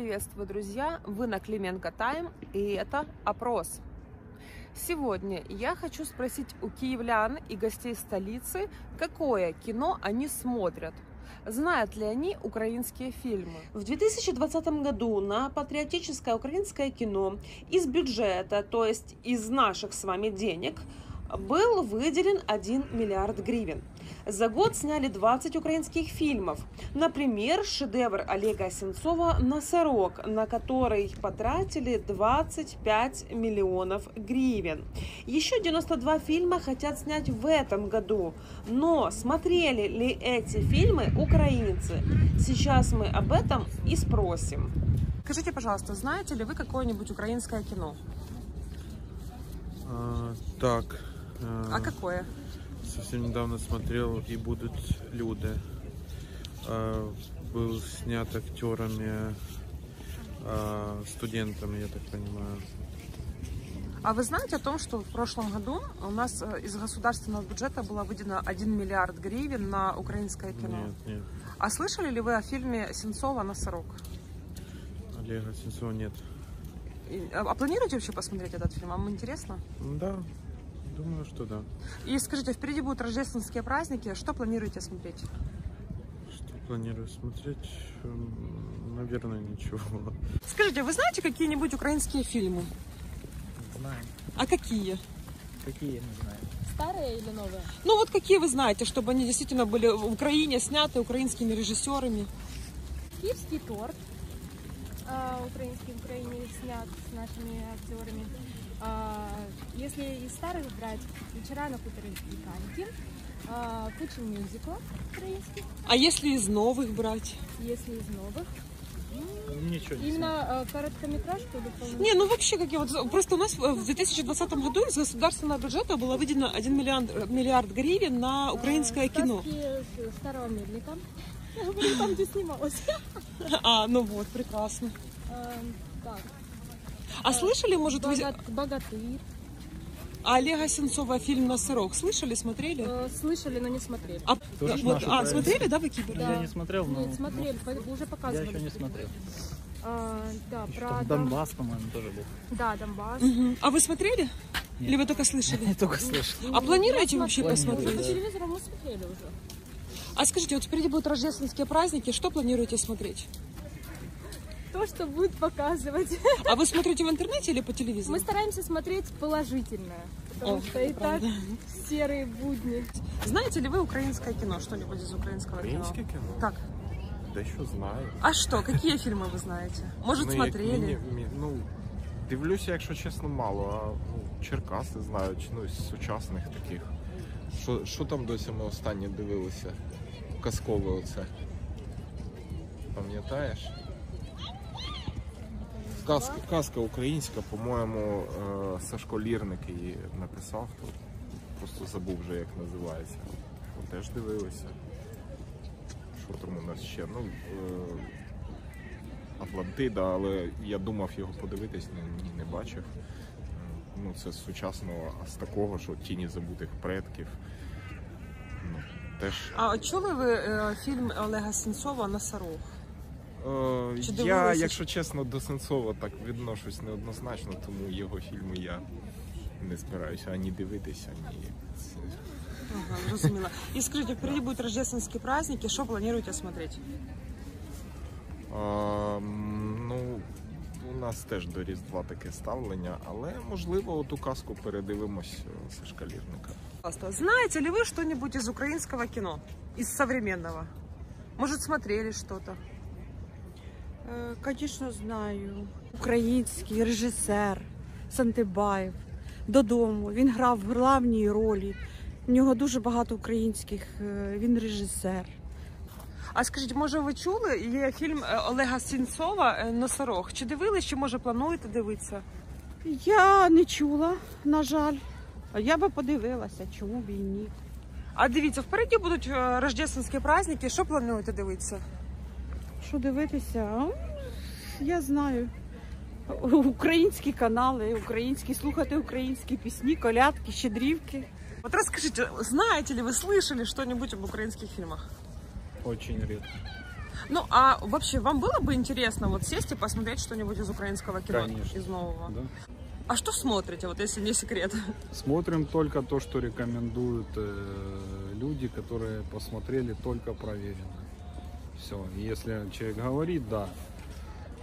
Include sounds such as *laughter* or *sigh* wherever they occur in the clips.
приветствую, друзья! Вы на Клименко Тайм, и это опрос. Сегодня я хочу спросить у киевлян и гостей столицы, какое кино они смотрят. Знают ли они украинские фильмы? В 2020 году на патриотическое украинское кино из бюджета, то есть из наших с вами денег, был выделен 1 миллиард гривен. За год сняли 20 украинских фильмов. Например, шедевр Олега Сенцова «Носорог», на который потратили 25 миллионов гривен. Еще 92 фильма хотят снять в этом году. Но смотрели ли эти фильмы украинцы? Сейчас мы об этом и спросим. Скажите, пожалуйста, знаете ли вы какое-нибудь украинское кино? А, так. А какое? Совсем недавно смотрел «И будут люди». А, был снят актерами, а, студентами, я так понимаю. А вы знаете о том, что в прошлом году у нас э, из государственного бюджета было выделено 1 миллиард гривен на украинское кино? Нет, нет. А слышали ли вы о фильме Сенцова «Носорог»? Олега Сенцова нет. А а планируете вообще посмотреть этот фильм? Вам интересно? Да, думаю, что да. И скажите, впереди будут рождественские праздники. Что планируете смотреть? Что планирую смотреть? М, Наверное, ничего. Скажите, вы знаете какие-нибудь украинские фильмы? Знаем. А какие? Какие, не знаю. Старые или новые? Ну вот какие вы знаете, чтобы они действительно были в Украине сняты украинскими режиссерами? Киевский торт. а, украинский в Украине снят с нашими актерами. А, если из старых брать, вечера на хуторе Диканьки, а, куча мюзиклов украинских. А если из новых брать? Если из новых. Ничего не Именно а, короткометражку или полнометражку? Не, ну вообще какие вот просто у нас в 2020 году из государственного бюджета было выделено 1 миллиард, миллиард гривен на украинское кино. Сказки с- старого. *laughs* Я говорю, там, где снималась. *laughs* А, ну вот, прекрасно. А, Так, А слышали, может, вы... Богат- богатырь. А Олега Сенцова фильм «Носорог» слышали, смотрели? Э, Слышали, но не смотрели. А, Тоже ж вот, а смотрели, да, вы Кибер? Я не смотрел, но Нет, смотрели, по- уже я показывали. еще не смотрел. А, да, Еще про там Дон- Донбасс, по-моему, тоже был. Да, Донбасс. Мгм. А вы смотрели? Или вы только слышали? Я только слышал. А планируете вообще Планирую, По посмотреть? да. телевизору мы смотрели уже. А скажите, вот впереди будут рождественские праздники, что планируете смотреть? То, что будет показывать. А вы смотрите в интернете или по телевизору? Мы стараемся смотреть положительное. Потому О, что это и так правда. серые будни. Знаете ли вы украинское кино? Что-нибудь из украинского Українське кино? кіно? Так. Дещо знаю. А что, какие фильмы вы знаете? Может, Ну, як смотрели? міні- мі- ну, дивлюся, якщо чесно, мало. А ну, Черкаси знають, ну, з сучасних таких. Що, що там досі ми останнє дивилися? Казкове оце. Пам'ятаєш? Казка, казка українська, по-моєму, е, Сашко Лірник її написав. То просто забув вже, як називається. Що теж дивилися. Що там у нас ще? Ну, е, Атлантида, але я думав його подивитись, ні, ні, не бачив. Ну, це з сучасного, а з такого, що тіні забутих предків. Ну, теж. А чули ви е, фільм Олега Сенцова «Носорог»? Е, Чи я, дивилися? якщо чесно, до Сенцова так відношусь неоднозначно, тому його фільми я не збираюся ані дивитися, ані. Ага, зрозуміло. І скажіть, впереди будуть рождественські праздники, що плануєте смотреть? А, м, ну, у нас теж до Різдва таке ставлення, але можливо оту казку передивимось е, Сашка Лірника. Пожалуйста, знаете ли вы что-нибудь из украинского кино? Из современного? Может, смотрели что-то? Е, Конечно, знаю. Український режисер Сантибаєв. Додому. Він грав в главній ролі. В нього дуже багато українських. е, Він режисер. А скажіть, може ви чули? Є фільм е, Олега Сінцова е, «Носорог». Чи дивились, чи може плануєте дивитися? Я не чула, на жаль. Я би подивилася, чому б і ні. А дивіться, впереді будуть е, рождественські праздники. Що плануєте дивитися? Що дивитися? А, Я знаю. Українські канали, українські, слухати українські пісні, колядки, щедрівки. Вот расскажите, знаете ли вы, слышали что-нибудь об украинских фильмах? Очень редко. Ну, а вообще, вам было бы интересно вот сесть и посмотреть что-нибудь из украинского кино? Конечно. Из нового? Да. А что смотрите, вот если не секрет? Смотрим только то, что рекомендуют э, люди, которые посмотрели только проверено. Все. Если человек говорит, да,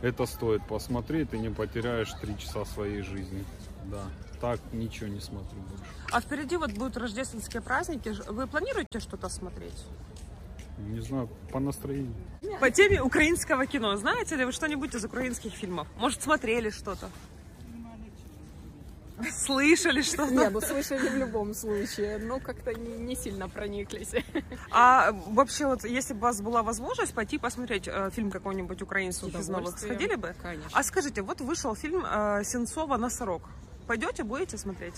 это стоит посмотреть, ты не потеряешь три часа своей жизни. Да. Так ничего не смотрю больше. А впереди вот будут рождественские праздники. Вы планируете что-то смотреть? Не знаю, по настроению. По теме украинского кино. Знаете ли вы что-нибудь из украинских фильмов? Может, смотрели что-то? *laughs* Слышали Не, что-то? ну слышали в любом случае, но как-то не, не сильно прониклись. А вообще, вот если бы у вас была возможность пойти посмотреть э, фильм какой-нибудь украинский из новых, сходили бы? Конечно. А скажите, вот вышел фильм э, Сенцова «Носорог». Пойдете, будете смотреть?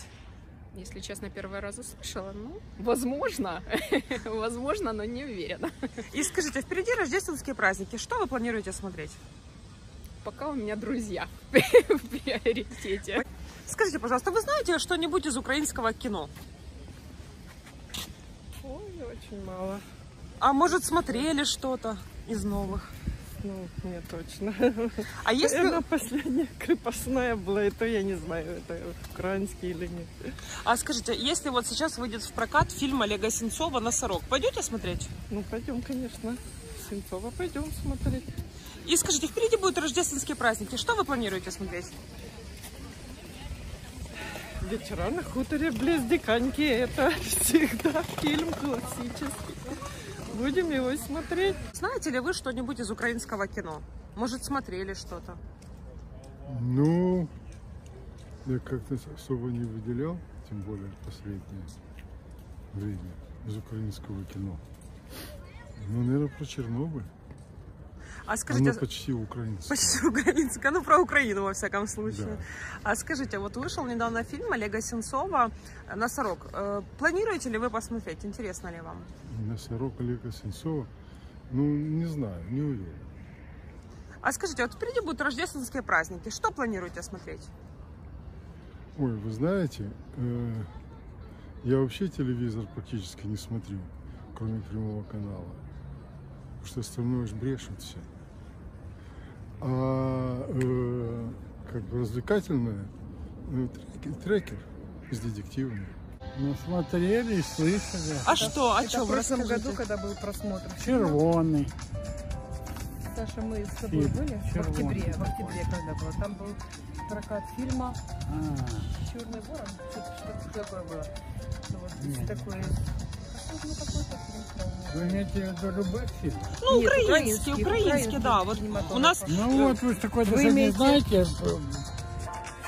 Если честно, первый раз услышала, ну, возможно, *laughs* возможно, но не уверена. И скажите, впереди рождественские праздники. Что вы планируете смотреть? Пока у меня друзья *laughs* в приоритете. Скажите, пожалуйста, вы знаете что-нибудь из украинского кино? Ой, очень мало. А может, смотрели что-то из новых? Ну, не точно. А если... Наверное, последняя крепостная была, и то я не знаю, это украинский или нет. А скажите, если вот сейчас выйдет в прокат фильм Олега Сенцова «Носорог», пойдете смотреть? Ну, пойдем, конечно. Сенцова пойдем смотреть. И скажите, впереди будут рождественские праздники. Что вы планируете смотреть? Вечера на хуторе близ Диканьки. Это *laughs* всегда фильм классический. Будем его смотреть. Знаете ли вы что-нибудь из украинского кино? Может, смотрели что-то? Ну, я как-то особо не выделял, тем более последнее время из украинского кино. Ну, наверное, про Чернобыль. А скажите, Оно почти украинское. почти *laughs* украинское, ну про Украину во всяком случае. Да. А скажите, вот вышел недавно фильм Олега Сенцова «Носорог». Э, Планируете ли вы посмотреть? Интересно ли вам? Носорог Олега Сенцова. Ну, не знаю, не уверен. А скажите, вот впереди будут рождественские праздники. Что планируете смотреть? Ой, вы знаете, э, я вообще телевизор практически не смотрю, кроме прямого канала. Потому что остальное уж брешет все. А э, как бы развлекательное, ну, трекер, трекер с детективами. Ну, смотрели и слышали. А что? О Это чем? в прошлом году, когда был просмотр. Червоный. Саша, мы с тобой Фильм были в «Червоный» октябре, в октябре, когда было. Там был прокат фильма А, «Черный ворон». Что-то что такое было. Вот Нет. такой... Ну, имеете в виду? Ну, Нет, украинский, украинский, да. Вот у нас, Ну вот вы такой даже не имеете- знаете э,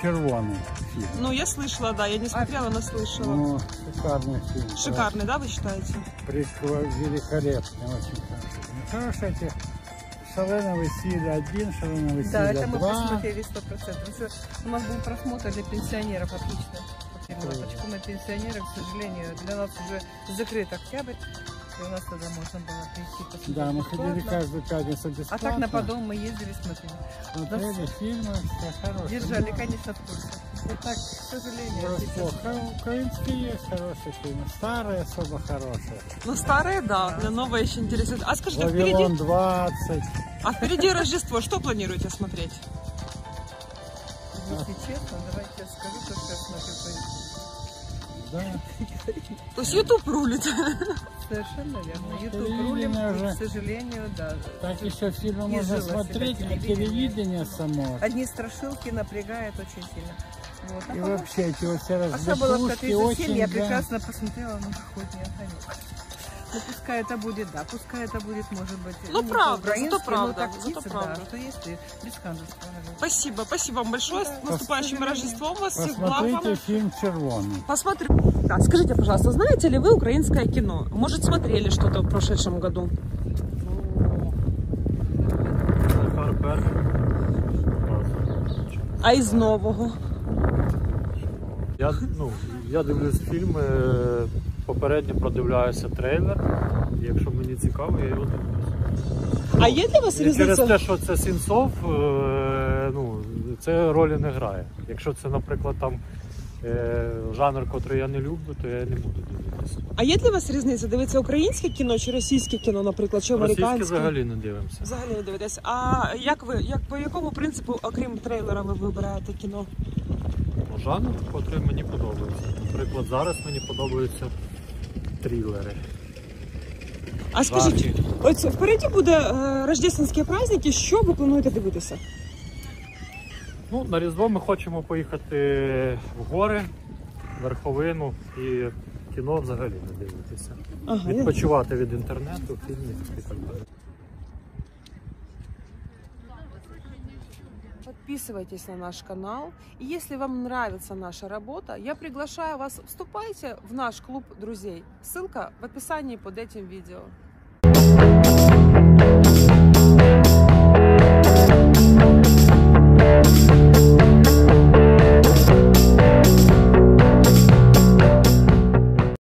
червоный фильм. ну, я слышала, да, я не смотрела, но слышала. Ну, шикарный фильм. Шикарный, да, вы считаете? Приква- великолепный, очень хороший. Ну, хорошо, эти «Шаленое веселье один», «Шаленое веселье Да, это мы два». посмотрели сто процентов. У нас был просмотр для пенсионеров, отлично. Перелопочку на пенсионеров, к сожалению, для нас уже закрыт октябрь. И у нас тогда можно было прийти посмотреть Да, мы ходили бесплатно. каждую пятницу А бесплатно. так на подом мы ездили, смотрели. Смотрели фильмы, все хорошие. Держали, Ну, конечно, в курсе. И так, к сожалению, плохо. Украинские есть хорошие фильмы, старые особо хорошие. Ну, старые, да, для новые еще интересует. А скажите, Вавилон впереди, 20. а впереди Рождество, что планируете смотреть? Если честно, давайте я скажу то, что я Да. То есть YouTube рулит. Совершенно верно. Ну, YouTube уже- к сожалению, да. Так еще фильмы Не можно смотреть, а телевидение. само. Одни страшилки напрягают очень сильно. Вот. А И потом вообще эти вот все Особо в развлекушки 37 очень, я да. прекрасно посмотрела на охотний огонек. Ну, пускай это будет, да, пускай это будет, может быть, Ну, правда, зато правда, так зато птица, правда. Да, что есть и без ханжества. Спасибо, спасибо вам большое. С наступающим Пос- Рождеством вас. Всех благ вам. фильм «Червоный». Посмотрю. Да, скажите, пожалуйста, знаете ли вы украинское кино? Может, смотрели что-то в прошедшем году? А із нового? Я, ну, я дивлюсь фільми, попередньо продивляюся трейлер. Якщо мені цікаво, я його дивлюсь. А є для вас І через те, що це Сінцов, е, ну, це ролі не грає. Якщо це, наприклад, там е, жанр, котрий я не люблю, то я не буду дивитися. А є для вас різниця? Дивитися українське кіно чи російське кіно, наприклад, чи Російське взагалі не дивимося. Взагалі не дивитесь. А як ви, як по якому принципу, окрім трейлера, ви вибираєте кіно? Ну, Жанр, котрий мені подобається. Наприклад, зараз мені подобаються трилери. А скажіть, ось впереді буде е, рождественські праздники. Що ви плануєте дивитися? Ну, на Різдво ми хочемо поїхати в гори, верховину і кіно взагалі не дивитися. Ага, я- Відпочивати від інтернету, фільмів і так далі. Подписывайтесь на наш канал. И если вам нравится наша работа, я приглашаю вас, вступайте в наш клуб друзей. Ссылка в описании под этим видео.